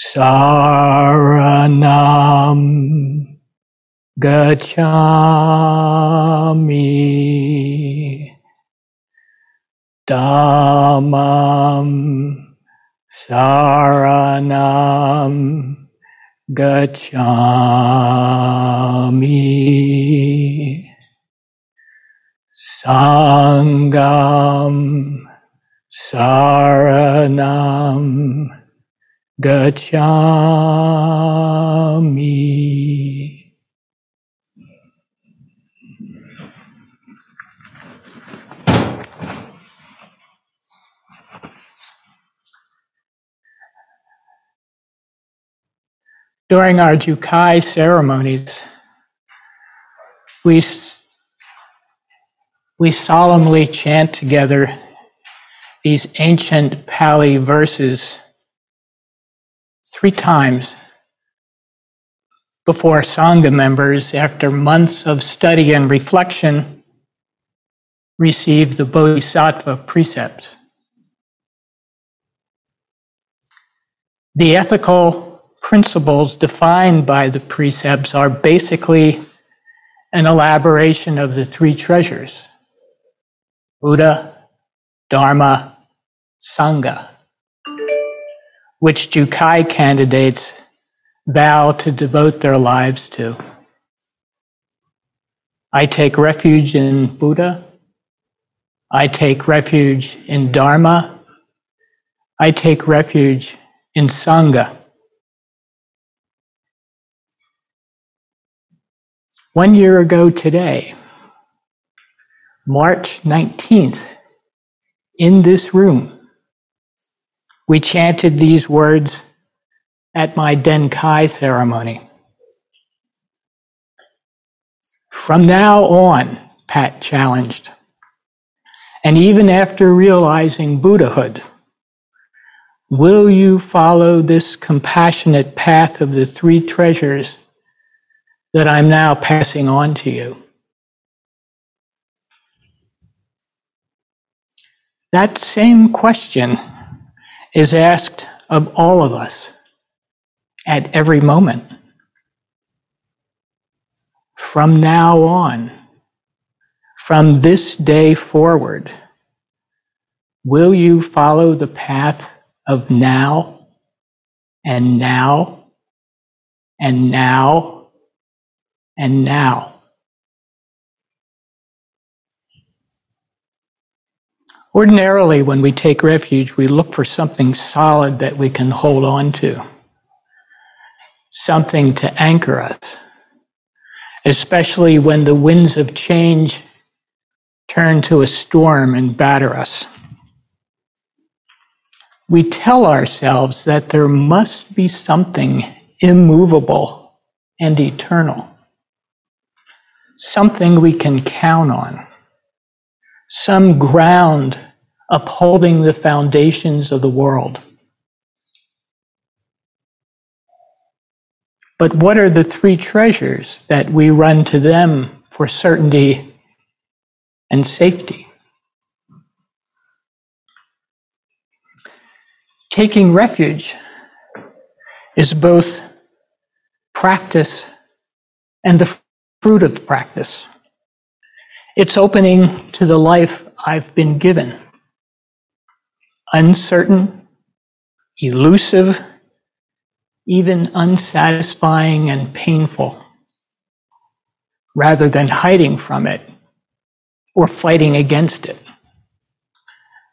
Saranam Gacchami Dhammam Saranam Gacchami Sangham Saranam gacchami. During our Jukai ceremonies, we, we solemnly chant together these ancient Pali verses three times before Sangha members, after months of study and reflection, receive the Bodhisattva precepts. The ethical principles defined by the precepts are basically an elaboration of the three treasures Buddha, Dharma, Sangha which Jukai candidates vow to devote their lives to. I take refuge in Buddha. I take refuge in Dharma. I take refuge in Sangha. One year ago today, March 19th, in this room, we chanted these words at my Denkai ceremony. From now on, Pat challenged, and even after realizing Buddhahood, will you follow this compassionate path of the three treasures that I'm now passing on to you? That same question is asked of all of us at every moment. From now on, from this day forward, will you follow the path of now and now and now and now? Ordinarily, when we take refuge, we look for something solid that we can hold on to, something to anchor us, especially when the winds of change turn to a storm and batter us. We tell ourselves that there must be something immovable and eternal, something we can count on some ground upholding the foundations of the world. But what are the three treasures that we run to them for certainty and safety? Taking refuge is both practice and the fruit of practice. It's opening to the life I've been given. Uncertain, elusive, even unsatisfying and painful, rather than hiding from it or fighting against it,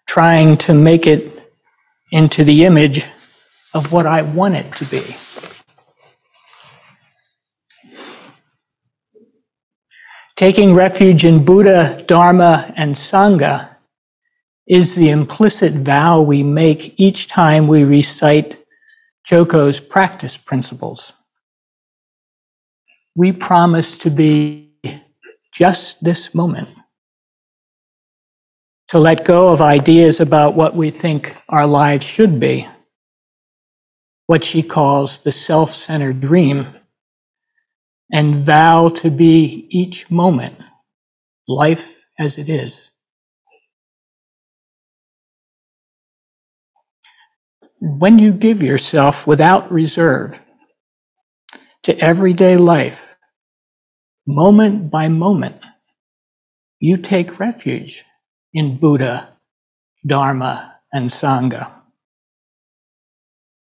trying to make it into the image of what I want it to be. Taking refuge in Buddha, Dharma, and Sangha is the implicit vow we make each time we recite Joko's practice principles. We promise to be just this moment, to let go of ideas about what we think our lives should be, what she calls the self centered dream, and vow to be each moment life as it is. When you give yourself without reserve to everyday life, moment by moment, you take refuge in Buddha, Dharma, and Sangha.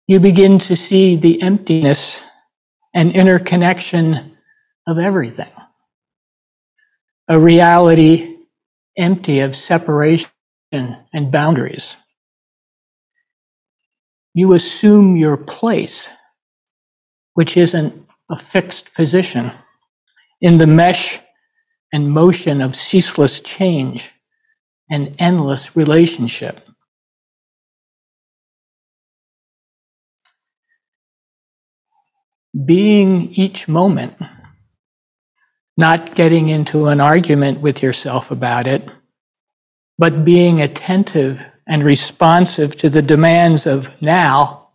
You begin to see the emptiness and interconnection of everything. A reality empty of separation and boundaries you assume your place, which isn't a fixed position, in the mesh and motion of ceaseless change and endless relationship. Being each moment, not getting into an argument with yourself about it, but being attentive and responsive to the demands of now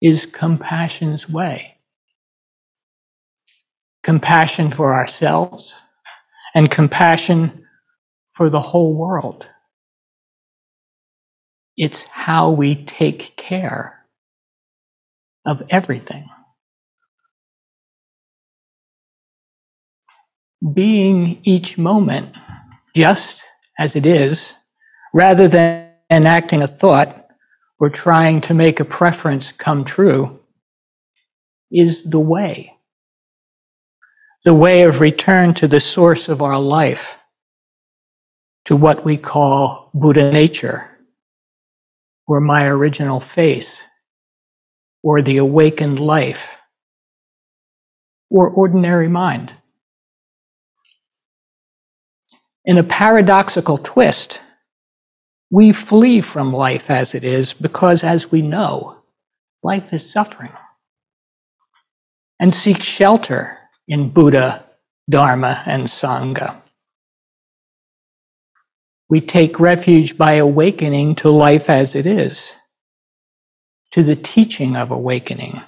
is compassion's way. Compassion for ourselves and compassion for the whole world. It's how we take care of everything. Being each moment just as it is rather than enacting a thought or trying to make a preference come true, is the way. The way of return to the source of our life, to what we call Buddha nature, or my original face, or the awakened life, or ordinary mind. In a paradoxical twist, we flee from life as it is because, as we know, life is suffering and seek shelter in Buddha, Dharma, and Sangha. We take refuge by awakening to life as it is, to the teaching of awakening,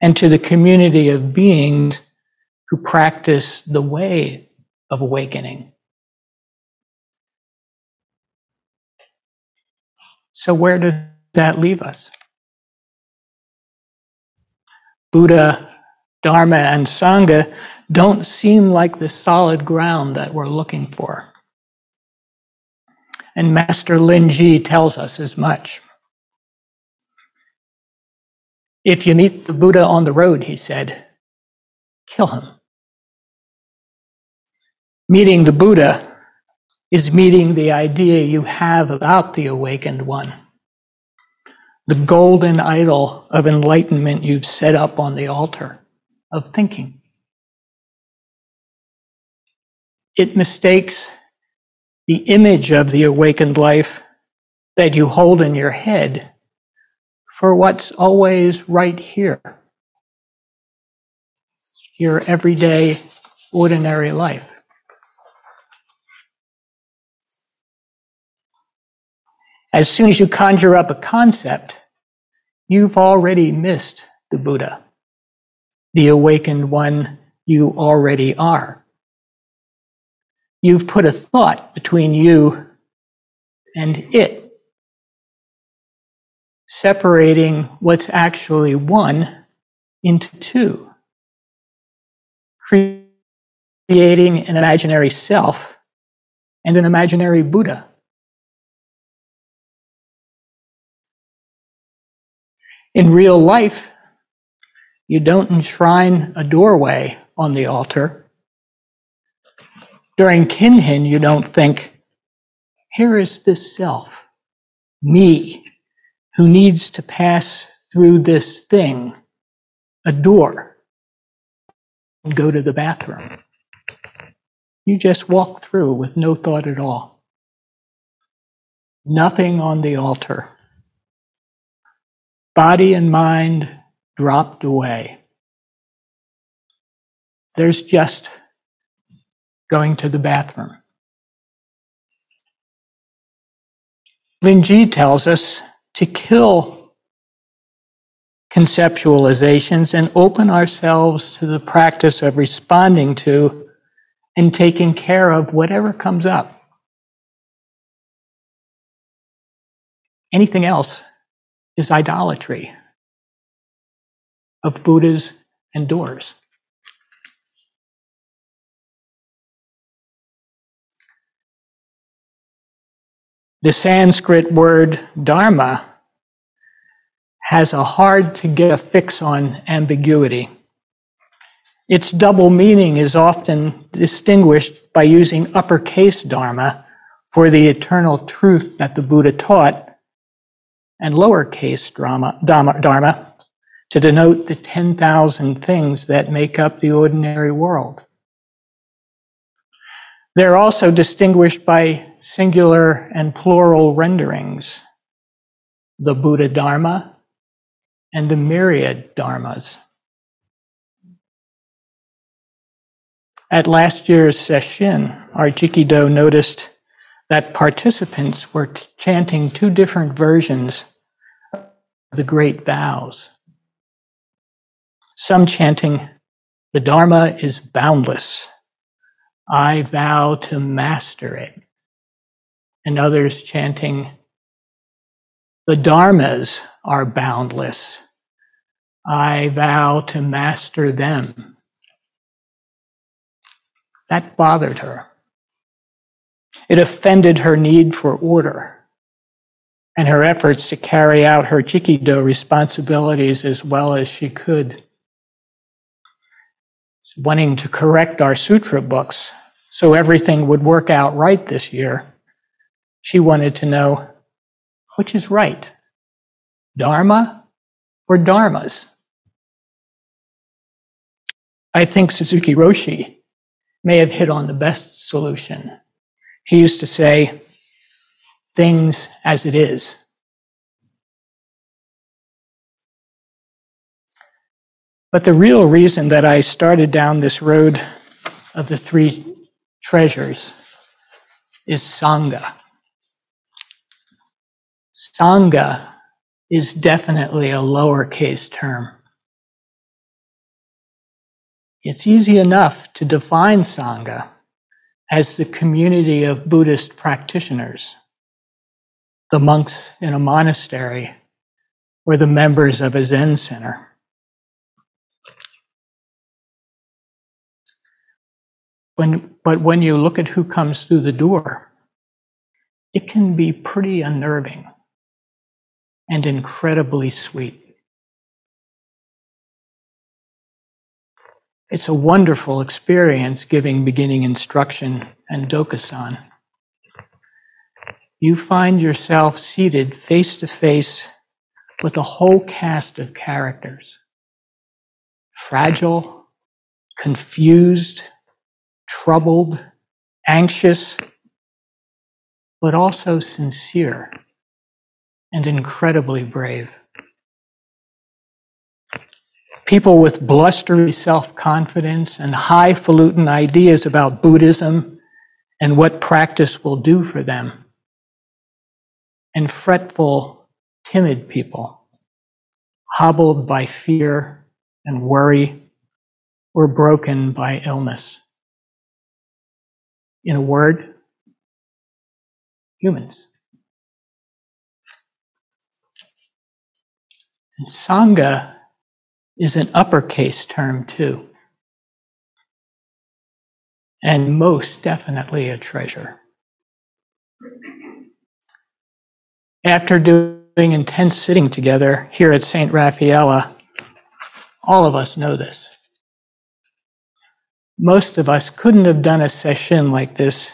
and to the community of beings who practice the way of awakening. So, where does that leave us? Buddha, Dharma, and Sangha don't seem like the solid ground that we're looking for. And Master Lin Ji tells us as much. If you meet the Buddha on the road, he said, kill him. Meeting the Buddha is meeting the idea you have about the awakened one. The golden idol of enlightenment you've set up on the altar of thinking. It mistakes the image of the awakened life that you hold in your head for what's always right here. Your everyday, ordinary life. As soon as you conjure up a concept, you've already missed the Buddha, the awakened one you already are. You've put a thought between you and it, separating what's actually one into two, creating an imaginary self and an imaginary Buddha. In real life, you don't enshrine a doorway on the altar. During Kinhin, you don't think, here is this self, me, who needs to pass through this thing, a door, and go to the bathroom. You just walk through with no thought at all. Nothing on the altar body and mind dropped away. There's just going to the bathroom. Lin Ji tells us to kill conceptualizations and open ourselves to the practice of responding to and taking care of whatever comes up. Anything else is idolatry of Buddhas and doors. The Sanskrit word dharma has a hard to get a fix on ambiguity. Its double meaning is often distinguished by using uppercase dharma for the eternal truth that the Buddha taught and lowercase dharma, dharma to denote the 10,000 things that make up the ordinary world. They're also distinguished by singular and plural renderings, the Buddha Dharma and the myriad Dharmas. At last year's session, our Jikido noticed that participants were chanting two different versions of the great vows. Some chanting, the Dharma is boundless. I vow to master it. And others chanting, the dharmas are boundless. I vow to master them. That bothered her. It offended her need for order and her efforts to carry out her Jikido responsibilities as well as she could wanting to correct our sutra books so everything would work out right this year. She wanted to know which is right, Dharma or Dharmas? I think Suzuki Roshi may have hit on the best solution. He used to say, things as it is. But the real reason that I started down this road of the three treasures is Sangha. Sangha is definitely a lowercase term. It's easy enough to define Sangha as the community of Buddhist practitioners, the monks in a monastery, or the members of a Zen center. When, but when you look at who comes through the door, it can be pretty unnerving and incredibly sweet. It's a wonderful experience giving beginning instruction and dokusan. You find yourself seated face to face with a whole cast of characters fragile, confused, troubled, anxious, but also sincere and incredibly brave. People with blustery self confidence and highfalutin ideas about Buddhism and what practice will do for them. And fretful, timid people, hobbled by fear and worry, or broken by illness. In a word, humans. And Sangha is an uppercase term too. And most definitely a treasure. After doing intense sitting together here at St. Raphaela, all of us know this most of us couldn't have done a session like this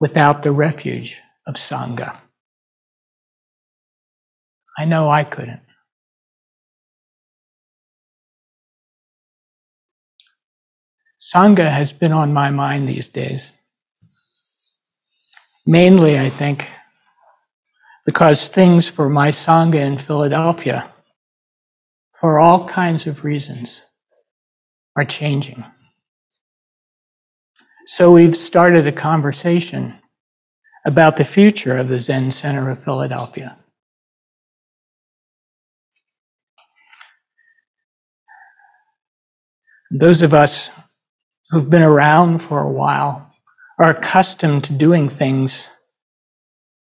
without the refuge of Sangha. I know I couldn't. Sangha has been on my mind these days. Mainly, I think, because things for my Sangha in Philadelphia for all kinds of reasons, are changing. So we've started a conversation about the future of the Zen Center of Philadelphia. Those of us who've been around for a while are accustomed to doing things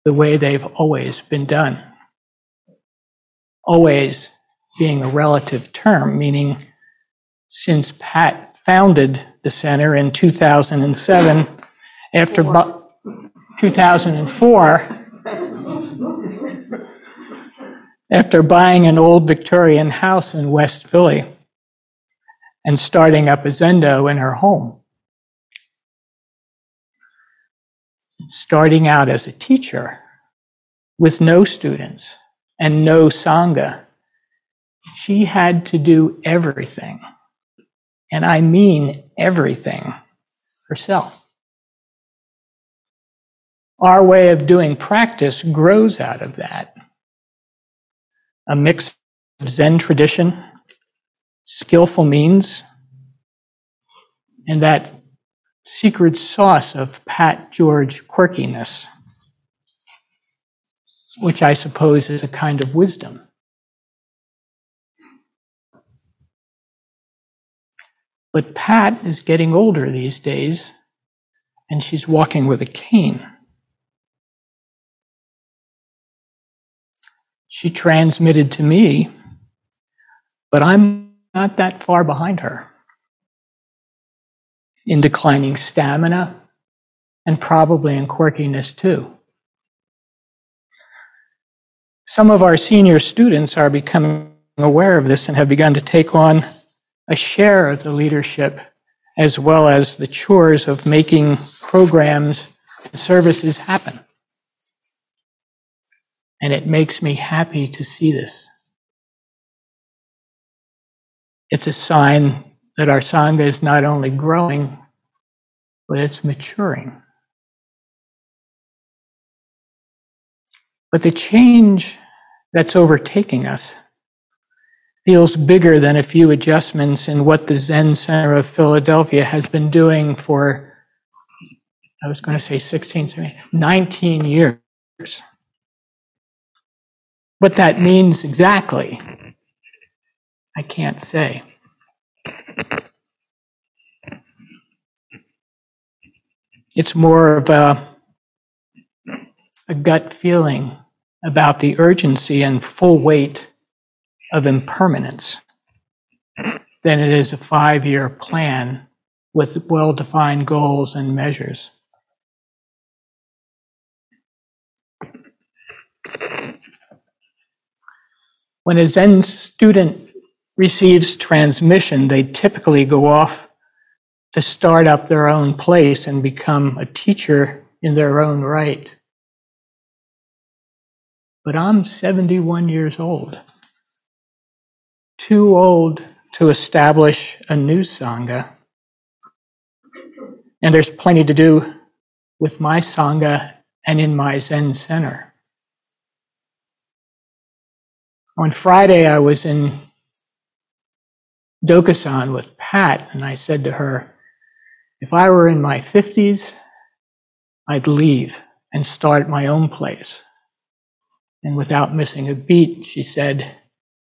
the way they've always been done. Always being a relative term, meaning since Pat founded the center in 2007, after bu- 2004, after buying an old Victorian house in West Philly and starting up a Zendo in her home. Starting out as a teacher with no students and no Sangha, she had to do everything. And I mean everything herself. Our way of doing practice grows out of that. A mix of Zen tradition, skillful means, and that secret sauce of Pat George quirkiness which I suppose is a kind of wisdom. But Pat is getting older these days, and she's walking with a cane. She transmitted to me, but I'm not that far behind her in declining stamina and probably in quirkiness too. Some of our senior students are becoming aware of this and have begun to take on a share of the leadership as well as the chores of making programs and services happen. And it makes me happy to see this. It's a sign that our Sangha is not only growing, but it's maturing. But the change that's overtaking us feels bigger than a few adjustments in what the Zen Center of Philadelphia has been doing for, I was going to say 16, 19 years. What that means exactly, I can't say. It's more of a, a gut feeling about the urgency and full weight of impermanence than it is a five year plan with well defined goals and measures. When a Zen student receives transmission, they typically go off to start up their own place and become a teacher in their own right but I'm 71 years old. Too old to establish a new Sangha. And there's plenty to do with my Sangha and in my Zen center. On Friday, I was in Dokusan with Pat, and I said to her, if I were in my 50s, I'd leave and start my own place. And without missing a beat, she said,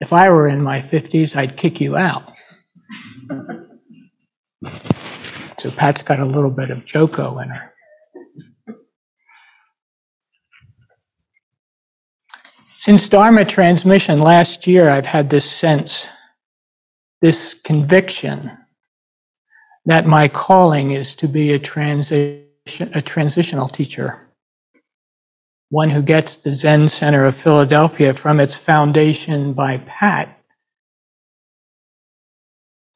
If I were in my 50s, I'd kick you out. so Pat's got a little bit of Joko in her. Since Dharma transmission last year, I've had this sense, this conviction that my calling is to be a, transition, a transitional teacher one who gets the Zen Center of Philadelphia from its foundation by Pat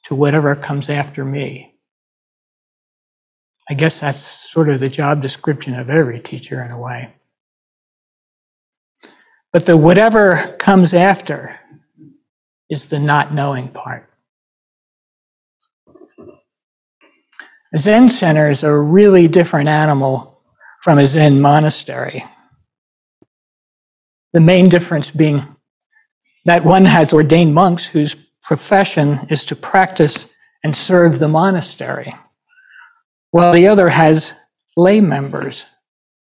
to whatever comes after me. I guess that's sort of the job description of every teacher in a way. But the whatever comes after is the not knowing part. A Zen center is a really different animal from a Zen monastery. The main difference being That one has ordained monks whose profession is to practice and serve the monastery, while the other has lay members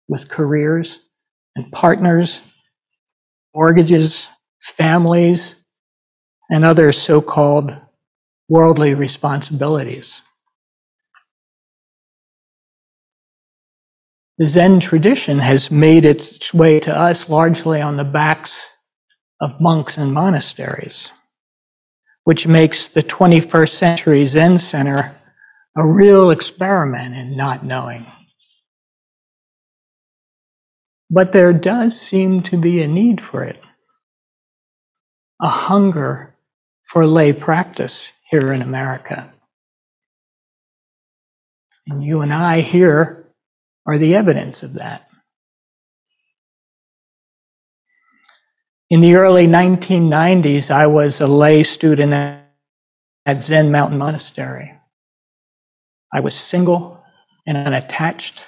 with careers and partners, mortgages, families, and other so called worldly responsibilities. The Zen tradition has made its way to us largely on the backs of monks and monasteries, which makes the 21st century Zen Center a real experiment in not knowing. But there does seem to be a need for it, a hunger for lay practice here in America. And you and I here are the evidence of that. In the early 1990s, I was a lay student at Zen Mountain Monastery. I was single and unattached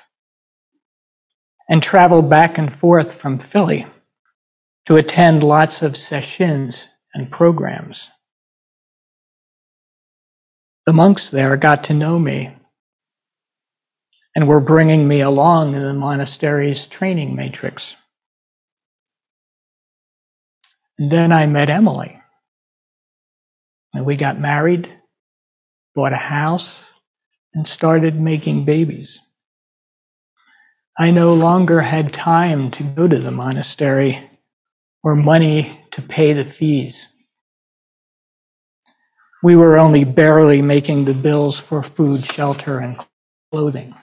and traveled back and forth from Philly to attend lots of sessions and programs. The monks there got to know me and were bringing me along in the monastery's training matrix. And then I met Emily. And we got married, bought a house, and started making babies. I no longer had time to go to the monastery or money to pay the fees. We were only barely making the bills for food, shelter, and clothing.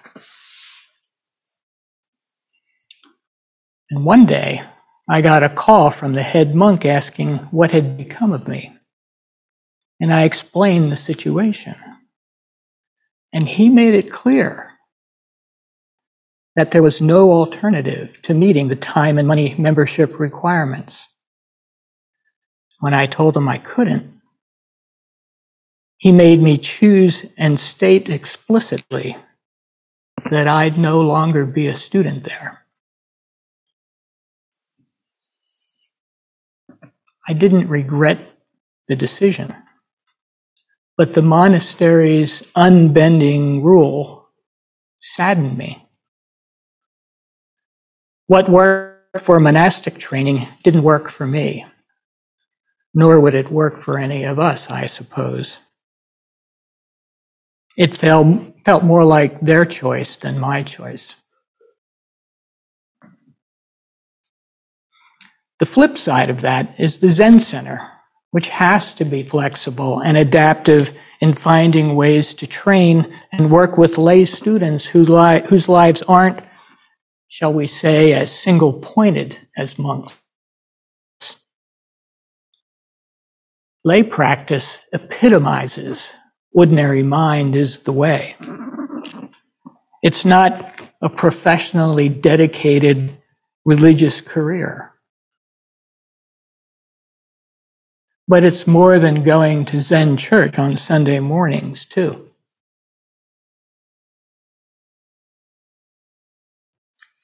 And one day, I got a call from the head monk asking what had become of me. And I explained the situation. And he made it clear that there was no alternative to meeting the time and money membership requirements. When I told him I couldn't, he made me choose and state explicitly that I'd no longer be a student there. I didn't regret the decision, but the monastery's unbending rule saddened me. What worked for monastic training didn't work for me, nor would it work for any of us, I suppose. It felt, felt more like their choice than my choice. The flip side of that is the Zen Center, which has to be flexible and adaptive in finding ways to train and work with lay students whose, li- whose lives aren't, shall we say, as single pointed as monks. Lay practice epitomizes ordinary mind is the way. It's not a professionally dedicated religious career. But it's more than going to Zen church on Sunday mornings, too.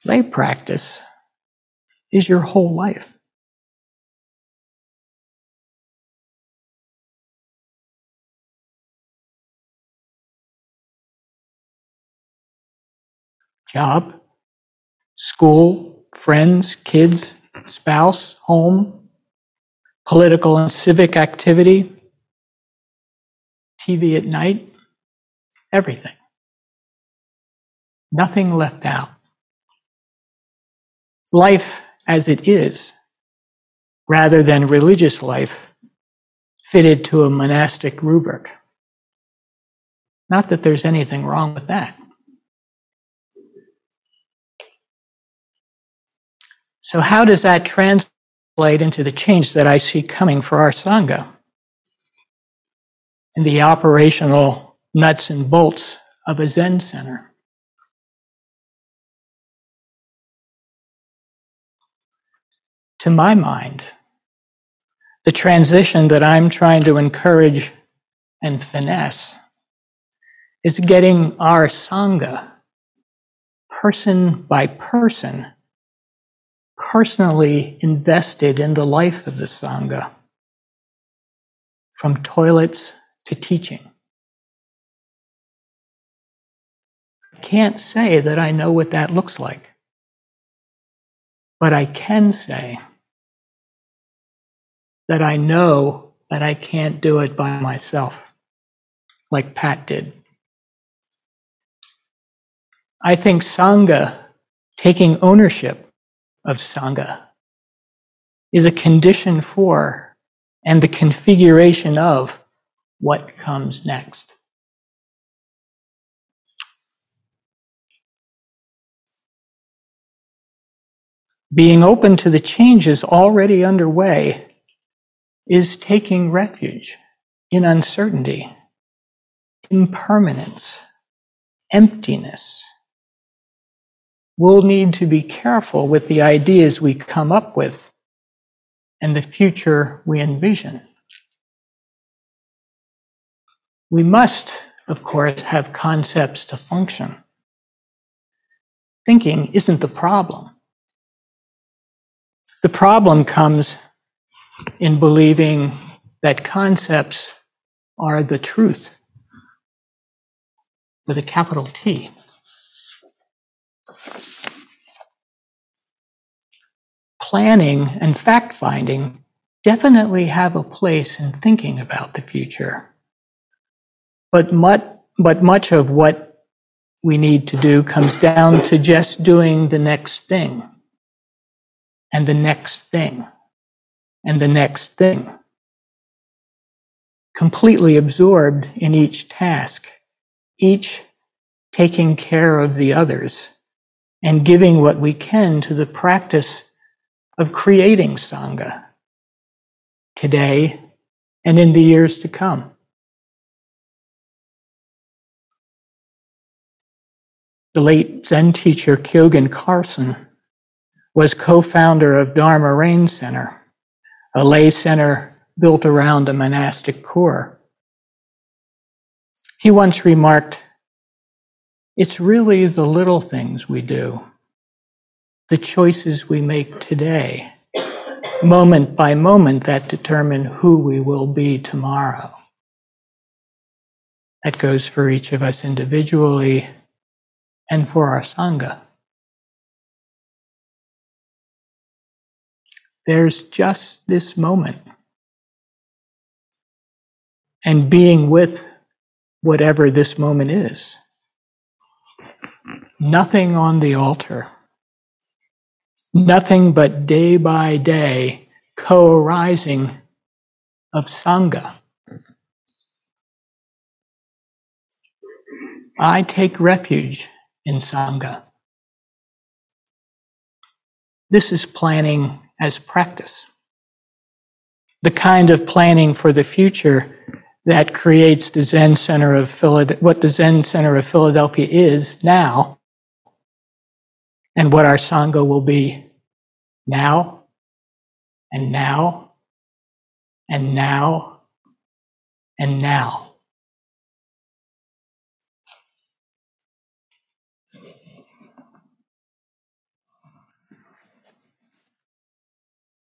Lay practice is your whole life. Job, school, friends, kids, spouse, home, political and civic activity, TV at night, everything. Nothing left out. Life as it is, rather than religious life fitted to a monastic rubric. Not that there's anything wrong with that. So, how does that translate? into the change that I see coming for our Sangha and the operational nuts and bolts of a Zen center. To my mind, the transition that I'm trying to encourage and finesse is getting our Sangha, person by person, personally invested in the life of the Sangha from toilets to teaching. I can't say that I know what that looks like, but I can say that I know that I can't do it by myself, like Pat did. I think Sangha, taking ownership of Sangha, is a condition for and the configuration of what comes next. Being open to the changes already underway is taking refuge in uncertainty, impermanence, emptiness. We'll need to be careful with the ideas we come up with and the future we envision. We must, of course, have concepts to function. Thinking isn't the problem. The problem comes in believing that concepts are the truth with a capital T. Planning and fact finding definitely have a place in thinking about the future. But much, but much of what we need to do comes down to just doing the next thing and the next thing and the next thing. Completely absorbed in each task, each taking care of the others and giving what we can to the practice of creating Sangha today and in the years to come. The late Zen teacher Kyogen Carlson was co-founder of Dharma Rain Center, a lay center built around a monastic core. He once remarked, it's really the little things we do, the choices we make today, moment by moment, that determine who we will be tomorrow. That goes for each of us individually and for our Sangha. There's just this moment. And being with whatever this moment is. Nothing on the altar. Nothing but day by day co arising of Sangha. I take refuge in Sangha. This is planning as practice. The kind of planning for the future that creates the Zen Center of Philadelphia, what the Zen Center of Philadelphia is now, and what our Sangha will be now, and now, and now, and now.